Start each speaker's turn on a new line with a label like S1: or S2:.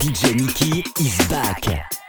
S1: DJ Nicky is back.